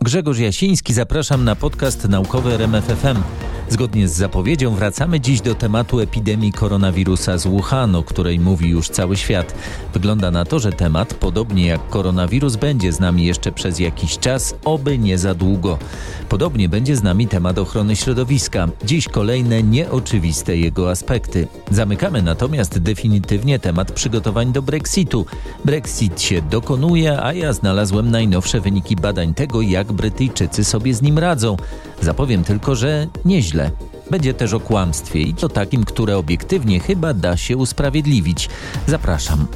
Grzegorz Jasiński, zapraszam na podcast naukowy RMFFM. Zgodnie z zapowiedzią wracamy dziś do tematu epidemii koronawirusa z Wuhan, o której mówi już cały świat. Wygląda na to, że temat, podobnie jak koronawirus, będzie z nami jeszcze przez jakiś czas, oby nie za długo. Podobnie będzie z nami temat ochrony środowiska. Dziś kolejne nieoczywiste jego aspekty. Zamykamy natomiast definitywnie temat przygotowań do Brexitu. Brexit się dokonuje, a ja znalazłem najnowsze wyniki badań tego, jak Brytyjczycy sobie z nim radzą. Zapowiem tylko, że nieźle. Będzie też o kłamstwie i to takim, które obiektywnie chyba da się usprawiedliwić. Zapraszam.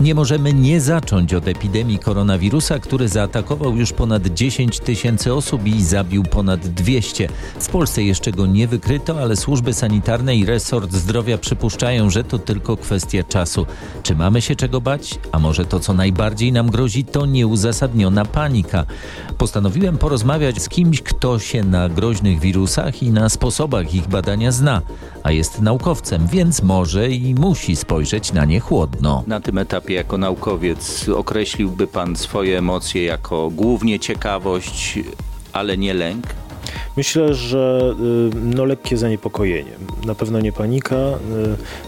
Nie możemy nie zacząć od epidemii koronawirusa, który zaatakował już ponad 10 tysięcy osób i zabił ponad 200. W Polsce jeszcze go nie wykryto, ale służby sanitarne i resort zdrowia przypuszczają, że to tylko kwestia czasu. Czy mamy się czego bać? A może to, co najbardziej nam grozi, to nieuzasadniona panika. Postanowiłem porozmawiać z kimś, kto się na groźnych wirusach i na sposobach ich badania zna, a jest naukowcem, więc może i musi spojrzeć na nie chłodno. Na tym etapie jako naukowiec określiłby Pan swoje emocje jako głównie ciekawość, ale nie lęk? Myślę, że y, no, lekkie zaniepokojenie. Na pewno nie panika, y,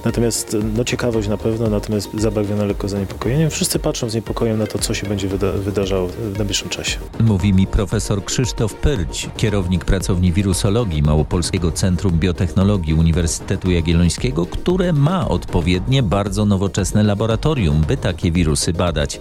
natomiast no, ciekawość na pewno, natomiast zabarwiona lekko zaniepokojeniem. Wszyscy patrzą z niepokojem na to, co się będzie wyda wydarzało w najbliższym czasie. Mówi mi profesor Krzysztof Pyrć, kierownik pracowni wirusologii Małopolskiego Centrum Biotechnologii Uniwersytetu Jagiellońskiego, które ma odpowiednie, bardzo nowoczesne laboratorium, by takie wirusy badać.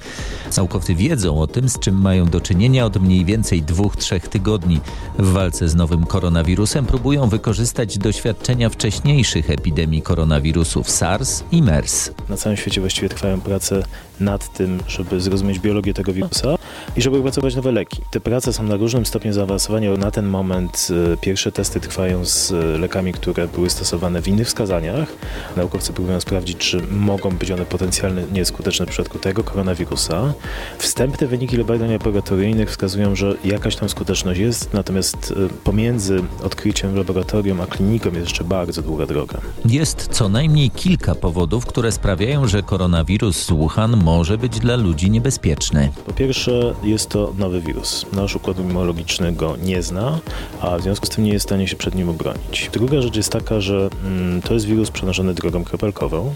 Naukowcy wiedzą o tym, z czym mają do czynienia od mniej więcej dwóch, trzech tygodni. W walce z nowym koronawirusem próbują wykorzystać doświadczenia wcześniejszych epidemii koronawirusów SARS i MERS. Na całym świecie właściwie trwają prace nad tym, żeby zrozumieć biologię tego wirusa i żeby opracować nowe leki. Te prace są na różnym stopniu zaawansowania. Na ten moment e, pierwsze testy trwają z e, lekami, które były stosowane w innych wskazaniach. Naukowcy próbują sprawdzić, czy mogą być one potencjalnie nieskuteczne w przypadku tego koronawirusa. Wstępne wyniki badań laboratoryjnych wskazują, że jakaś tam skuteczność jest, natomiast e, pomiędzy odkryciem w laboratorium a kliniką jest jeszcze bardzo długa droga. Jest co najmniej kilka powodów, które sprawiają, że koronawirus z Wuhan może być dla ludzi niebezpieczny. Po pierwsze, jest to nowy wirus. Nasz układ immunologiczny go nie zna, a w związku z tym nie jest w stanie się przed nim obronić. Druga rzecz jest taka, że mm, to jest wirus przenoszony drogą kropelkową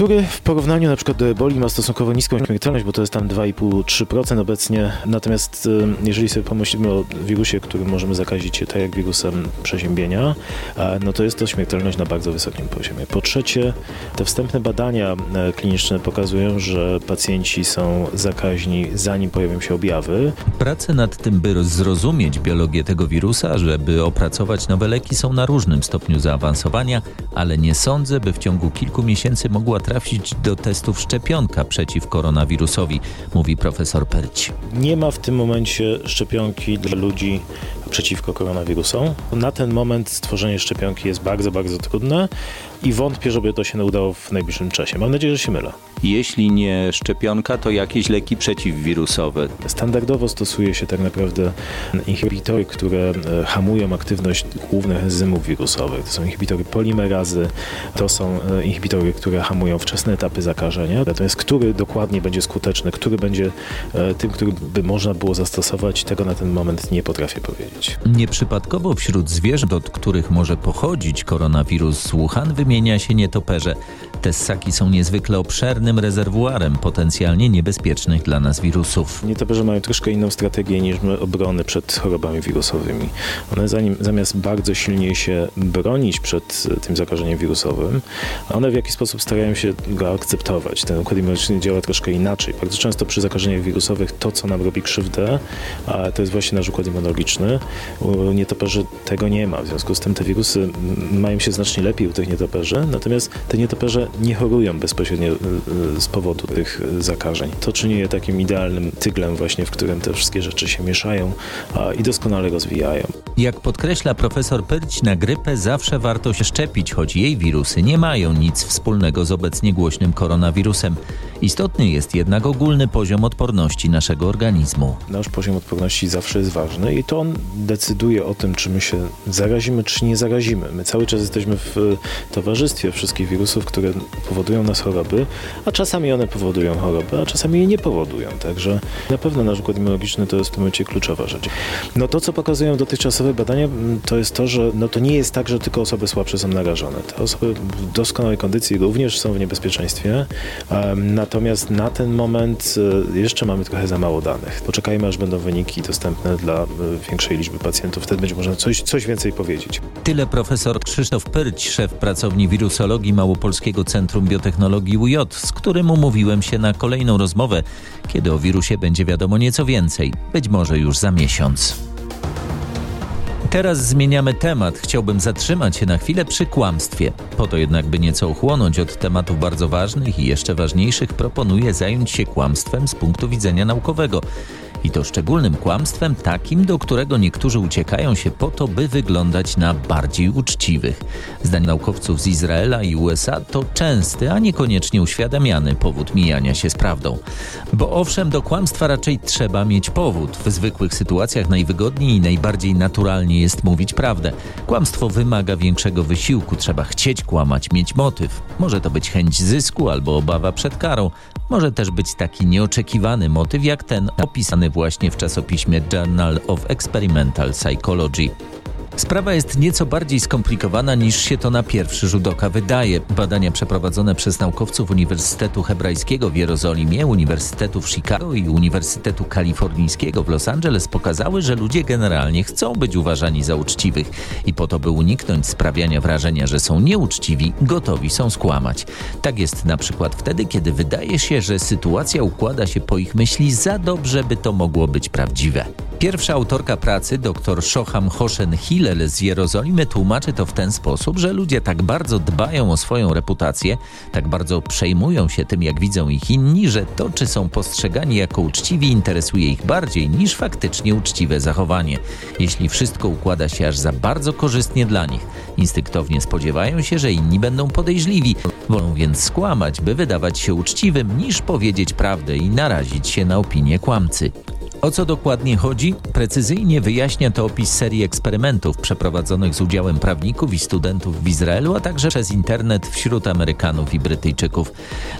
który w porównaniu na przykład do eboli ma stosunkowo niską śmiertelność, bo to jest tam 2,5-3% obecnie. Natomiast y, jeżeli sobie pomyślimy o wirusie, który możemy zakazić tak jak wirusem przeziębienia, no to jest to śmiertelność na bardzo wysokim poziomie. Po trzecie, te wstępne badania e, kliniczne pokazują, że pacjenci są zakaźni zanim pojawią się objawy. Prace nad tym, by zrozumieć biologię tego wirusa, żeby opracować nowe leki są na różnym stopniu zaawansowania, ale nie sądzę, by w ciągu kilku miesięcy mogła trafić do testów szczepionka przeciw koronawirusowi, mówi profesor Perć. Nie ma w tym momencie szczepionki dla ludzi przeciwko koronawirusom. Na ten moment stworzenie szczepionki jest bardzo, bardzo trudne i wątpię, żeby to się udało w najbliższym czasie. Mam nadzieję, że się mylę. Jeśli nie szczepionka, to jakieś leki przeciwwirusowe. Standardowo stosuje się tak naprawdę inhibitory, które e, hamują aktywność głównych enzymów wirusowych. To są inhibitory polimerazy, to są e, inhibitory, które hamują wczesne etapy zakażenia. Natomiast który dokładnie będzie skuteczny, który będzie e, tym, który by można było zastosować, tego na ten moment nie potrafię powiedzieć. Nieprzypadkowo wśród zwierząt, od których może pochodzić koronawirus z Wuhan, wymienia się nietoperze. Te ssaki są niezwykle obszernym rezerwuarem potencjalnie niebezpiecznych dla nas wirusów. Nietoperze mają troszkę inną strategię niż my obrony przed chorobami wirusowymi. One zanim, zamiast bardzo silnie się bronić przed tym zakażeniem wirusowym, one w jakiś sposób starają się go akceptować. Ten układ immunitety działa troszkę inaczej. Bardzo często przy zakażeniach wirusowych to, co nam robi krzywdę, to jest właśnie nasz układ immunologiczny. U nietoperzy tego nie ma. W związku z tym te wirusy mają się znacznie lepiej u tych nietoperzy, natomiast te nietoperze nie chorują bezpośrednio y, y, z powodu tych zakażeń. To czyni je takim idealnym tyglem właśnie, w którym te wszystkie rzeczy się mieszają i doskonale rozwijają. Jak podkreśla profesor Pyrć, na grypę zawsze warto się szczepić, choć jej wirusy nie mają nic wspólnego z obecnie głośnym koronawirusem. Istotny jest jednak ogólny poziom odporności naszego organizmu. Nasz poziom odporności zawsze jest ważny i to on decyduje o tym, czy my się zarazimy, czy nie zarazimy. My cały czas jesteśmy w towarzystwie wszystkich wirusów, które powodują nas choroby, a czasami one powodują choroby, a czasami je nie powodują. Także na pewno nasz układ immunologiczny to jest w tym momencie kluczowa rzecz. No to, co pokazują dotychczasowe badania, to jest to, że no to nie jest tak, że tylko osoby słabsze są narażone. Te osoby w doskonałej kondycji również są w niebezpieczeństwie, natomiast na ten moment e, jeszcze mamy trochę za mało danych. Poczekajmy, aż będą wyniki dostępne dla e, większej liczby pacjentów. Wtedy będzie można coś, coś więcej powiedzieć. Tyle profesor Krzysztof Pyrć, szef pracowni wirusologii Małopolskiego Centrum Biotechnologii UJ, z którym umówiłem się na kolejną rozmowę, kiedy o wirusie będzie wiadomo nieco więcej, być może już za miesiąc. Teraz zmieniamy temat. Chciałbym zatrzymać się na chwilę przy kłamstwie. Po to jednak, by nieco uchłonąć od tematów bardzo ważnych i jeszcze ważniejszych, proponuję zająć się kłamstwem z punktu widzenia naukowego. I to szczególnym kłamstwem takim, do którego niektórzy uciekają się po to, by wyglądać na bardziej uczciwych. Zdaniem naukowców z Izraela i USA to częsty, a niekoniecznie uświadamiany powód mijania się z prawdą. Bo owszem, do kłamstwa raczej trzeba mieć powód. W zwykłych sytuacjach najwygodniej i najbardziej naturalnie jest mówić prawdę. Kłamstwo wymaga większego wysiłku, trzeba chcieć kłamać, mieć motyw. Może to być chęć zysku albo obawa przed karą. Może też być taki nieoczekiwany motyw jak ten opisany właśnie w czasopiśmie Journal of Experimental Psychology. Sprawa jest nieco bardziej skomplikowana niż się to na pierwszy rzut oka wydaje. Badania przeprowadzone przez naukowców Uniwersytetu Hebrajskiego w Jerozolimie, Uniwersytetu w Chicago i Uniwersytetu Kalifornijskiego w Los Angeles pokazały, że ludzie generalnie chcą być uważani za uczciwych i po to, by uniknąć sprawiania wrażenia, że są nieuczciwi, gotowi są skłamać. Tak jest na przykład wtedy, kiedy wydaje się, że sytuacja układa się po ich myśli za dobrze, by to mogło być prawdziwe. Pierwsza autorka pracy, dr Shoham Hoshen Hillel z Jerozolimy, tłumaczy to w ten sposób, że ludzie tak bardzo dbają o swoją reputację, tak bardzo przejmują się tym, jak widzą ich inni, że to, czy są postrzegani jako uczciwi, interesuje ich bardziej niż faktycznie uczciwe zachowanie. Jeśli wszystko układa się aż za bardzo korzystnie dla nich, instynktownie spodziewają się, że inni będą podejrzliwi, wolą więc skłamać, by wydawać się uczciwym, niż powiedzieć prawdę i narazić się na opinię kłamcy. O co dokładnie chodzi? Precyzyjnie wyjaśnia to opis serii eksperymentów przeprowadzonych z udziałem prawników i studentów w Izraelu, a także przez internet wśród Amerykanów i Brytyjczyków.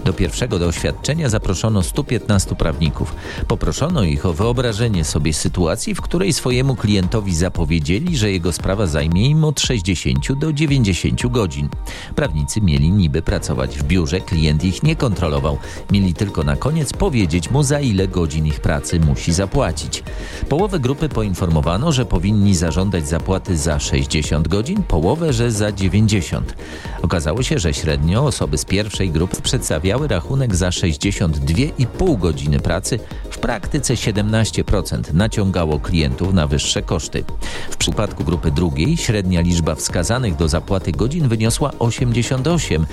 Do pierwszego doświadczenia zaproszono 115 prawników. Poproszono ich o wyobrażenie sobie sytuacji, w której swojemu klientowi zapowiedzieli, że jego sprawa zajmie im od 60 do 90 godzin. Prawnicy mieli niby pracować w biurze, klient ich nie kontrolował. Mieli tylko na koniec powiedzieć mu, za ile godzin ich pracy musi zapłacić zapłacić. Połowę grupy poinformowano, że powinni zażądać zapłaty za 60 godzin, połowę, że za 90. Okazało się, że średnio osoby z pierwszej grupy przedstawiały rachunek za 62,5 godziny pracy, w praktyce 17% naciągało klientów na wyższe koszty. W przypadku grupy drugiej średnia liczba wskazanych do zapłaty godzin wyniosła 88,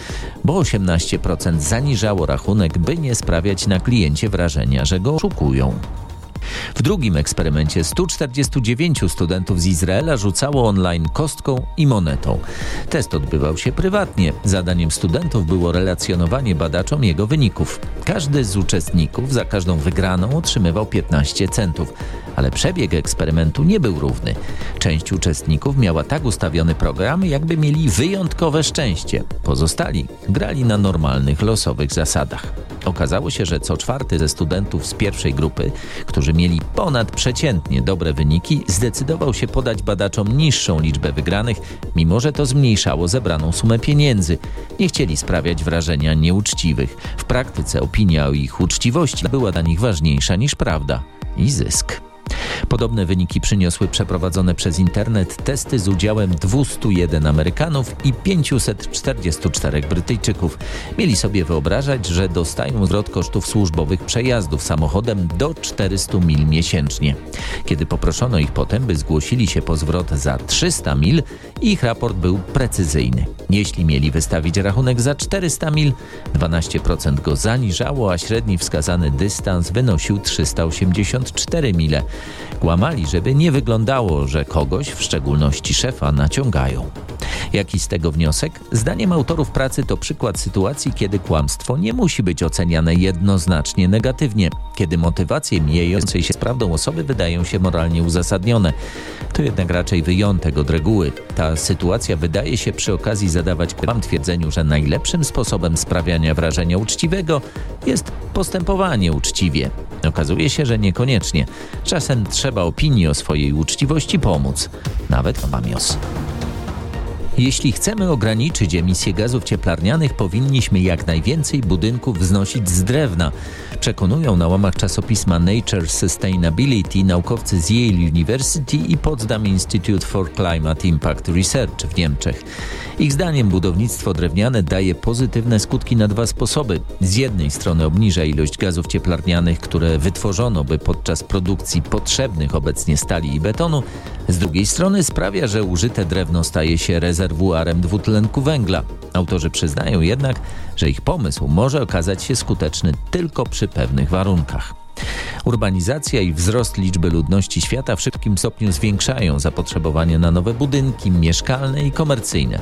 bo 18% zaniżało rachunek, by nie sprawiać na kliencie wrażenia, że go oszukują. W drugim eksperymencie 149 studentów z Izraela rzucało online kostką i monetą. Test odbywał się prywatnie. Zadaniem studentów było relacjonowanie badaczom jego wyników. Każdy z uczestników za każdą wygraną otrzymywał 15 centów, ale przebieg eksperymentu nie był równy. Część uczestników miała tak ustawiony program, jakby mieli wyjątkowe szczęście. Pozostali grali na normalnych, losowych zasadach. Okazało się, że co czwarty ze studentów z pierwszej grupy, którzy mieli ponadprzeciętnie dobre wyniki, zdecydował się podać badaczom niższą liczbę wygranych, mimo że to zmniejszało zebraną sumę pieniędzy. Nie chcieli sprawiać wrażenia nieuczciwych. W praktyce opinia o ich uczciwości była dla nich ważniejsza niż prawda i zysk. Podobne wyniki przyniosły przeprowadzone przez internet testy z udziałem 201 Amerykanów i 544 Brytyjczyków. Mieli sobie wyobrażać, że dostają zwrot kosztów służbowych przejazdów samochodem do 400 mil miesięcznie. Kiedy poproszono ich potem, by zgłosili się po zwrot za 300 mil, ich raport był precyzyjny. Jeśli mieli wystawić rachunek za 400 mil, 12% go zaniżało, a średni wskazany dystans wynosił 384 mile. Kłamali, żeby nie wyglądało, że kogoś, w szczególności szefa, naciągają. Jaki z tego wniosek? Zdaniem autorów pracy to przykład sytuacji, kiedy kłamstwo nie musi być oceniane jednoznacznie negatywnie, kiedy motywacje mijającej się z prawdą osoby wydają się moralnie uzasadnione. To jednak raczej wyjątek od reguły. Ta sytuacja wydaje się przy okazji zadawać kłam twierdzeniu, że najlepszym sposobem sprawiania wrażenia uczciwego jest postępowanie uczciwie. Okazuje się, że niekoniecznie. Czasem trzeba opinii o swojej uczciwości pomóc, nawet pamios. Jeśli chcemy ograniczyć emisję gazów cieplarnianych, powinniśmy jak najwięcej budynków wznosić z drewna. Przekonują na łamach czasopisma Nature Sustainability naukowcy z Yale University i Potsdam Institute for Climate Impact Research w Niemczech. Ich zdaniem budownictwo drewniane daje pozytywne skutki na dwa sposoby. Z jednej strony obniża ilość gazów cieplarnianych, które wytworzono by podczas produkcji potrzebnych obecnie stali i betonu, z drugiej strony sprawia, że użyte drewno staje się rezerwuarem dwutlenku węgla. Autorzy przyznają jednak, że ich pomysł może okazać się skuteczny tylko przy pewnych warunkach. Urbanizacja i wzrost liczby ludności świata w szybkim stopniu zwiększają zapotrzebowanie na nowe budynki mieszkalne i komercyjne.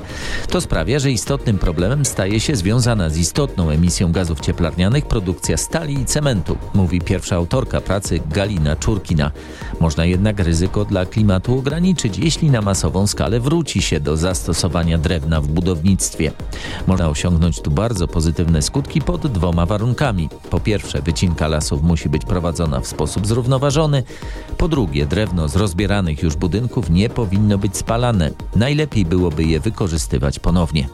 To sprawia, że istotnym problemem staje się związana z istotną emisją gazów cieplarnianych produkcja stali i cementu, mówi pierwsza autorka pracy Galina Czurkina. Można jednak ryzyko dla klimatu ograniczyć, jeśli na masową skalę wróci się do zastosowania drewna w budownictwie. Można osiągnąć tu bardzo pozytywne skutki pod dwoma warunkami. Po pierwsze, wycinka lasów musi być prowadzona w sposób zrównoważony. Po drugie, drewno z rozbieranych już budynków nie powinno być spalane. Najlepiej byłoby je wykorzystywać ponownie.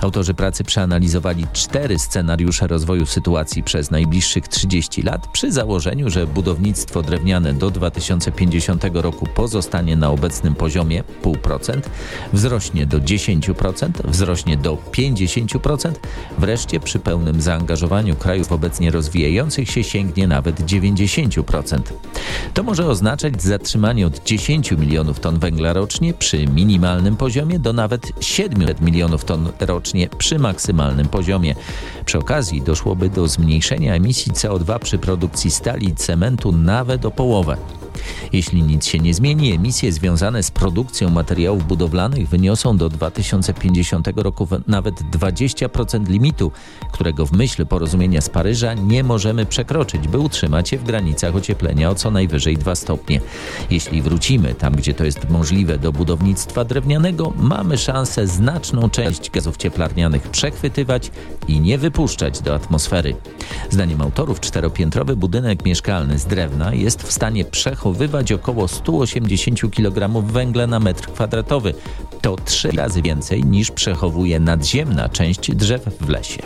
Autorzy pracy przeanalizowali cztery scenariusze rozwoju sytuacji przez najbliższych 30 lat przy założeniu, że budownictwo drewniane do 2050 roku pozostanie na obecnym poziomie 0,5%, wzrośnie do 10%, wzrośnie do 50%, wreszcie przy pełnym zaangażowaniu krajów obecnie rozwijających się sięgnie nawet 90%. To może oznaczać zatrzymanie od 10 milionów ton węgla rocznie przy minimalnym poziomie do nawet 700 milionów ton rocznie przy maksymalnym poziomie. Przy okazji doszłoby do zmniejszenia emisji CO2 przy produkcji stali i cementu nawet o połowę. Jeśli nic się nie zmieni, emisje związane z produkcją materiałów budowlanych wyniosą do 2050 roku nawet 20% limitu, którego w myśl porozumienia z Paryża nie możemy przekroczyć, by utrzymać się w granicach ocieplenia o co najwyżej 2 stopnie. Jeśli wrócimy tam, gdzie to jest możliwe do budownictwa drewnianego, mamy szansę znaczną część gazów cieplarnianych przechwytywać i nie wypuszczać do atmosfery. Zdaniem autorów czteropiętrowy budynek mieszkalny z drewna jest w stanie przechowywać około 180 kg węgla na metr kwadratowy. To trzy razy więcej niż przechowuje nadziemna część drzew w lesie.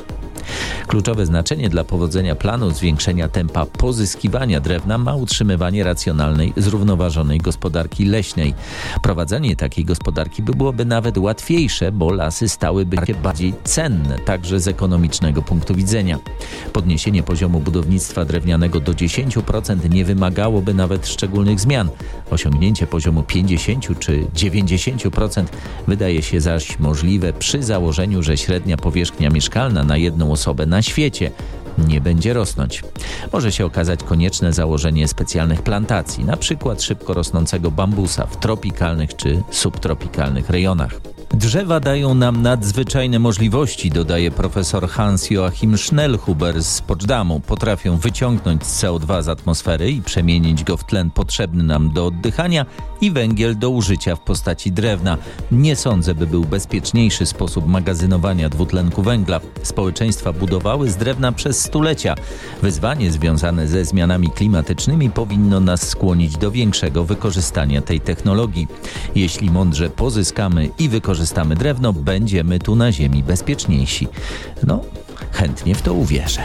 Kluczowe znaczenie dla powodzenia planu zwiększenia tempa pozyskiwania drewna ma utrzymywanie racjonalnej, zrównoważonej gospodarki leśnej. Prowadzenie takiej gospodarki by byłoby nawet łatwiejsze, bo lasy stałyby się bardziej cenne, także z ekonomicznego punktu widzenia. Podniesienie poziomu budownictwa drewnianego do 10% nie wymagałoby nawet szczególnych zmian. Osiągnięcie poziomu 50 czy 90% wydaje się zaś możliwe przy założeniu, że średnia powierzchnia mieszkalna na jedną osobę na świecie nie będzie rosnąć. Może się okazać konieczne założenie specjalnych plantacji, na przykład szybko rosnącego bambusa w tropikalnych czy subtropikalnych rejonach. Drzewa dają nam nadzwyczajne możliwości, dodaje profesor Hans-Joachim Schnellhuber z Potsdamu. Potrafią wyciągnąć CO2 z atmosfery i przemienić go w tlen potrzebny nam do oddychania i węgiel do użycia w postaci drewna. Nie sądzę, by był bezpieczniejszy sposób magazynowania dwutlenku węgla. Społeczeństwa budowały z drewna przez stulecia. Wyzwanie związane ze zmianami klimatycznymi powinno nas skłonić do większego wykorzystania tej technologii. Jeśli mądrze pozyskamy i wykorzystamy drewno, będziemy tu na Ziemi bezpieczniejsi. No, chętnie w to uwierzę.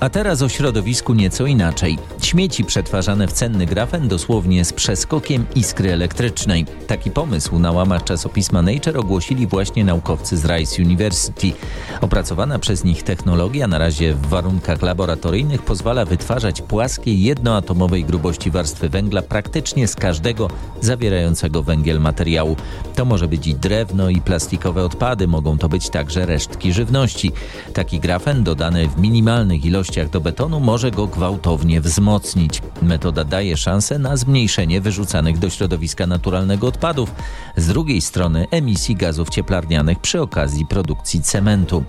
A teraz o środowisku nieco inaczej. Śmieci przetwarzane w cenny grafen dosłownie z przeskokiem iskry elektrycznej. Taki pomysł na łamach czasopisma Nature ogłosili właśnie naukowcy z Rice University. Opracowana przez nich technologia na razie w warunkach laboratoryjnych pozwala wytwarzać płaskie jednoatomowej grubości warstwy węgla praktycznie z każdego zawierającego węgiel materiału. To może być i drewno i plastikowe odpady, mogą to być także resztki żywności. Taki grafen dodany w minimalnych ilościach do betonu może go gwałtownie wzmocnić wzmocnić. Metoda daje szansę na zmniejszenie wyrzucanych do środowiska naturalnego odpadów, z drugiej strony emisji gazów cieplarnianych przy okazji produkcji cementu.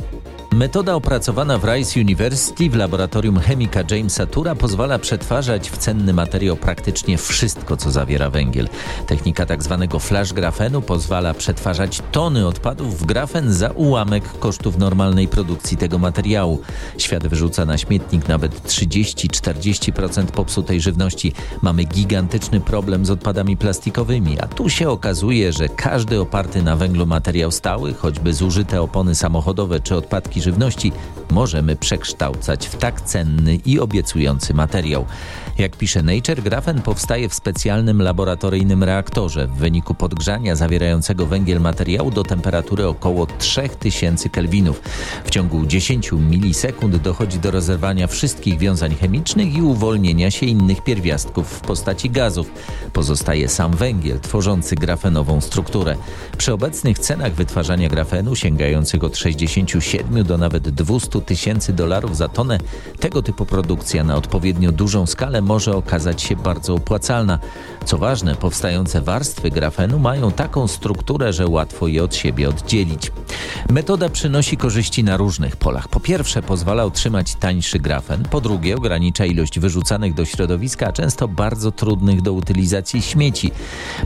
Metoda opracowana w Rice University w laboratorium chemika Jamesa Tura pozwala przetwarzać w cenny materiał praktycznie wszystko, co zawiera węgiel. Technika tzw. Tak flash grafenu pozwala przetwarzać tony odpadów w grafen za ułamek kosztów normalnej produkcji tego materiału. Świat wyrzuca na śmietnik nawet 30-40% popsutej żywności. Mamy gigantyczny problem z odpadami plastikowymi, a tu się okazuje, że każdy oparty na węglu materiał stały, choćby zużyte opony samochodowe czy odpadki żywności możemy przekształcać w tak cenny i obiecujący materiał. Jak pisze Nature, grafen powstaje w specjalnym laboratoryjnym reaktorze w wyniku podgrzania zawierającego węgiel materiału do temperatury około 3000 kelwinów. W ciągu 10 milisekund dochodzi do rozerwania wszystkich wiązań chemicznych i uwolnienia się innych pierwiastków w postaci gazów. Pozostaje sam węgiel tworzący grafenową strukturę. Przy obecnych cenach wytwarzania grafenu sięgających od 67 do nawet 200 tysięcy dolarów za tonę, tego typu produkcja na odpowiednio dużą skalę może okazać się bardzo opłacalna. Co ważne, powstające warstwy grafenu mają taką strukturę, że łatwo je od siebie oddzielić. Metoda przynosi korzyści na różnych polach. Po pierwsze, pozwala utrzymać tańszy grafen, po drugie, ogranicza ilość wyrzucanych do środowiska, często bardzo trudnych do utylizacji śmieci.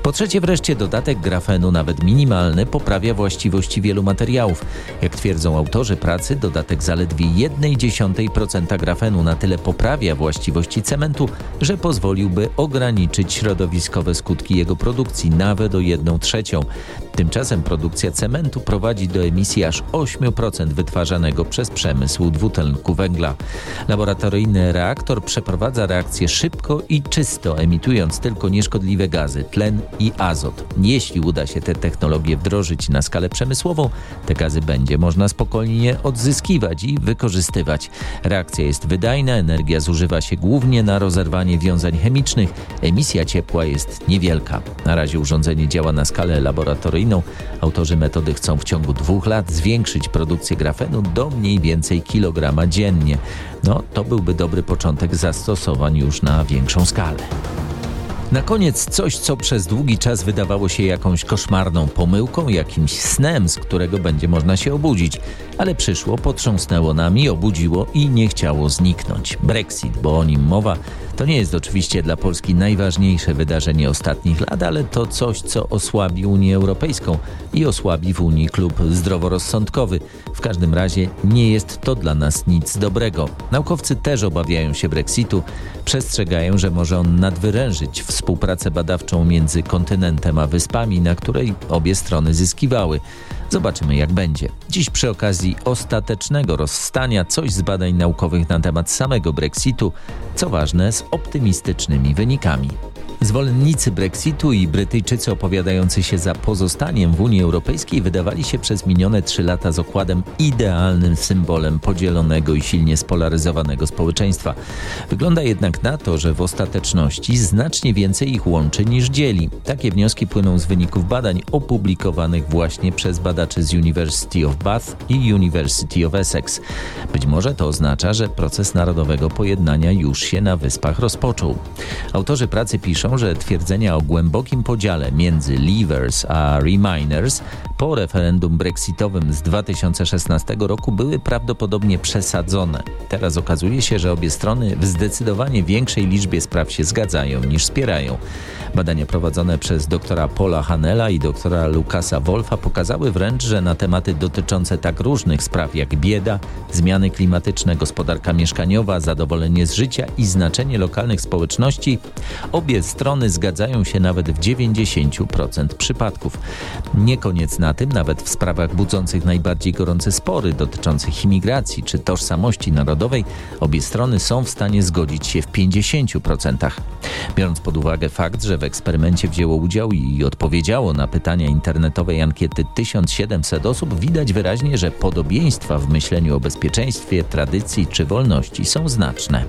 Po trzecie, wreszcie, dodatek grafenu, nawet minimalny, poprawia właściwości wielu materiałów. Jak twierdzą autorzy pracy, dodatek zaledwie 1,1% grafenu na tyle poprawia właściwości cementu, że pozwoliłby ograniczyć środowiskowe skutki jego produkcji nawet o 1 trzecią. Tymczasem produkcja cementu prowadzi do emisji aż 8% wytwarzanego przez przemysł dwutlenku węgla. Laboratoryjny reaktor przeprowadza reakcję szybko i czysto, emitując tylko nieszkodliwe gazy, tlen i azot. Jeśli uda się te technologie wdrożyć na skalę przemysłową, te gazy będzie można spokojnie odzyskiwać i wykorzystywać. Reakcja jest wydajna, energia zużywa się głównie na rozerwanie wiązań chemicznych, emisja ciepła jest niewielka. Na razie urządzenie działa na skalę laboratoryjną. Autorzy metody chcą w ciągu dwóch lat zwiększyć produkcję grafenu do mniej więcej kilograma dziennie. No, to byłby dobry początek zastosowań już na większą skalę. Na koniec coś, co przez długi czas wydawało się jakąś koszmarną pomyłką, jakimś snem, z którego będzie można się obudzić, ale przyszło, potrząsnęło nami, obudziło i nie chciało zniknąć. Brexit, bo o nim mowa, to nie jest oczywiście dla Polski najważniejsze wydarzenie ostatnich lat, ale to coś, co osłabi Unię Europejską i osłabi w Unii klub zdroworozsądkowy. W każdym razie nie jest to dla nas nic dobrego. Naukowcy też obawiają się Brexitu, przestrzegają, że może on nadwyrężyć współpracę badawczą między kontynentem a wyspami, na której obie strony zyskiwały. Zobaczymy jak będzie. Dziś przy okazji ostatecznego rozstania coś z badań naukowych na temat samego Brexitu, co ważne z optymistycznymi wynikami. Zwolennicy Brexitu i Brytyjczycy opowiadający się za pozostaniem w Unii Europejskiej wydawali się przez minione trzy lata z okładem idealnym symbolem podzielonego i silnie spolaryzowanego społeczeństwa. Wygląda jednak na to, że w ostateczności znacznie więcej ich łączy niż dzieli. Takie wnioski płyną z wyników badań opublikowanych właśnie przez badaczy z University of Bath i University of Essex. Być może to oznacza, że proces narodowego pojednania już się na wyspach rozpoczął. Autorzy pracy piszą, że twierdzenia o głębokim podziale między Leavers a Remainers po referendum brexitowym z 2016 roku były prawdopodobnie przesadzone. Teraz okazuje się, że obie strony w zdecydowanie większej liczbie spraw się zgadzają niż wspierają. Badania prowadzone przez doktora Paula Hanela i doktora Lukasa Wolfa pokazały wręcz, że na tematy dotyczące tak różnych spraw jak bieda, zmiany klimatyczne, gospodarka mieszkaniowa, zadowolenie z życia i znaczenie lokalnych społeczności, obie strony zgadzają się nawet w 90% przypadków. Nie koniec na tym, nawet w sprawach budzących najbardziej gorące spory dotyczących imigracji czy tożsamości narodowej, obie strony są w stanie zgodzić się w 50%. Biorąc pod uwagę fakt, że w eksperymencie wzięło udział i odpowiedziało na pytania internetowej ankiety 1700 osób, widać wyraźnie, że podobieństwa w myśleniu o bezpieczeństwie, tradycji czy wolności są znaczne.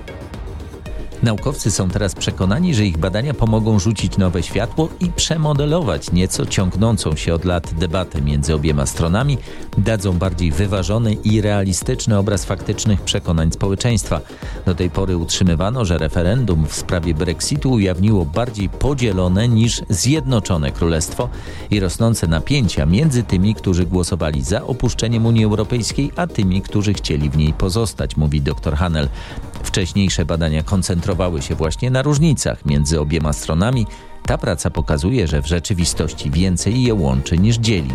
Naukowcy są teraz przekonani, że ich badania pomogą rzucić nowe światło i przemodelować nieco ciągnącą się od lat debatę między obiema stronami, dadzą bardziej wyważony i realistyczny obraz faktycznych przekonań społeczeństwa. Do tej pory utrzymywano, że referendum w sprawie Brexitu ujawniło bardziej podzielone niż zjednoczone królestwo i rosnące napięcia między tymi, którzy głosowali za opuszczeniem Unii Europejskiej, a tymi, którzy chcieli w niej pozostać, mówi dr Hanel. Wcześniejsze badania koncentrowały się właśnie na różnicach między obiema stronami. Ta praca pokazuje, że w rzeczywistości więcej je łączy niż dzieli.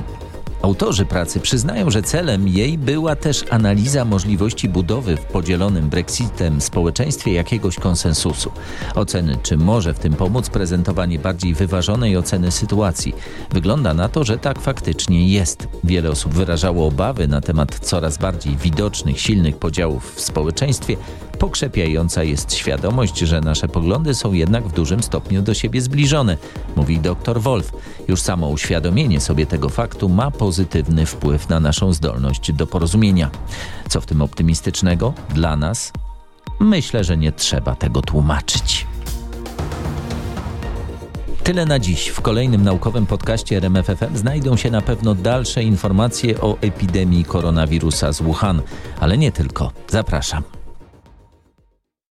Autorzy pracy przyznają, że celem jej była też analiza możliwości budowy w podzielonym Brexitem społeczeństwie jakiegoś konsensusu. Oceny, czy może w tym pomóc prezentowanie bardziej wyważonej oceny sytuacji. Wygląda na to, że tak faktycznie jest. Wiele osób wyrażało obawy na temat coraz bardziej widocznych, silnych podziałów w społeczeństwie, Pokrzepiająca jest świadomość, że nasze poglądy są jednak w dużym stopniu do siebie zbliżone, mówi dr Wolf. Już samo uświadomienie sobie tego faktu ma pozytywny wpływ na naszą zdolność do porozumienia. Co w tym optymistycznego dla nas? Myślę, że nie trzeba tego tłumaczyć. Tyle na dziś. W kolejnym naukowym podcaście RMFFM znajdą się na pewno dalsze informacje o epidemii koronawirusa z Wuhan, ale nie tylko. Zapraszam.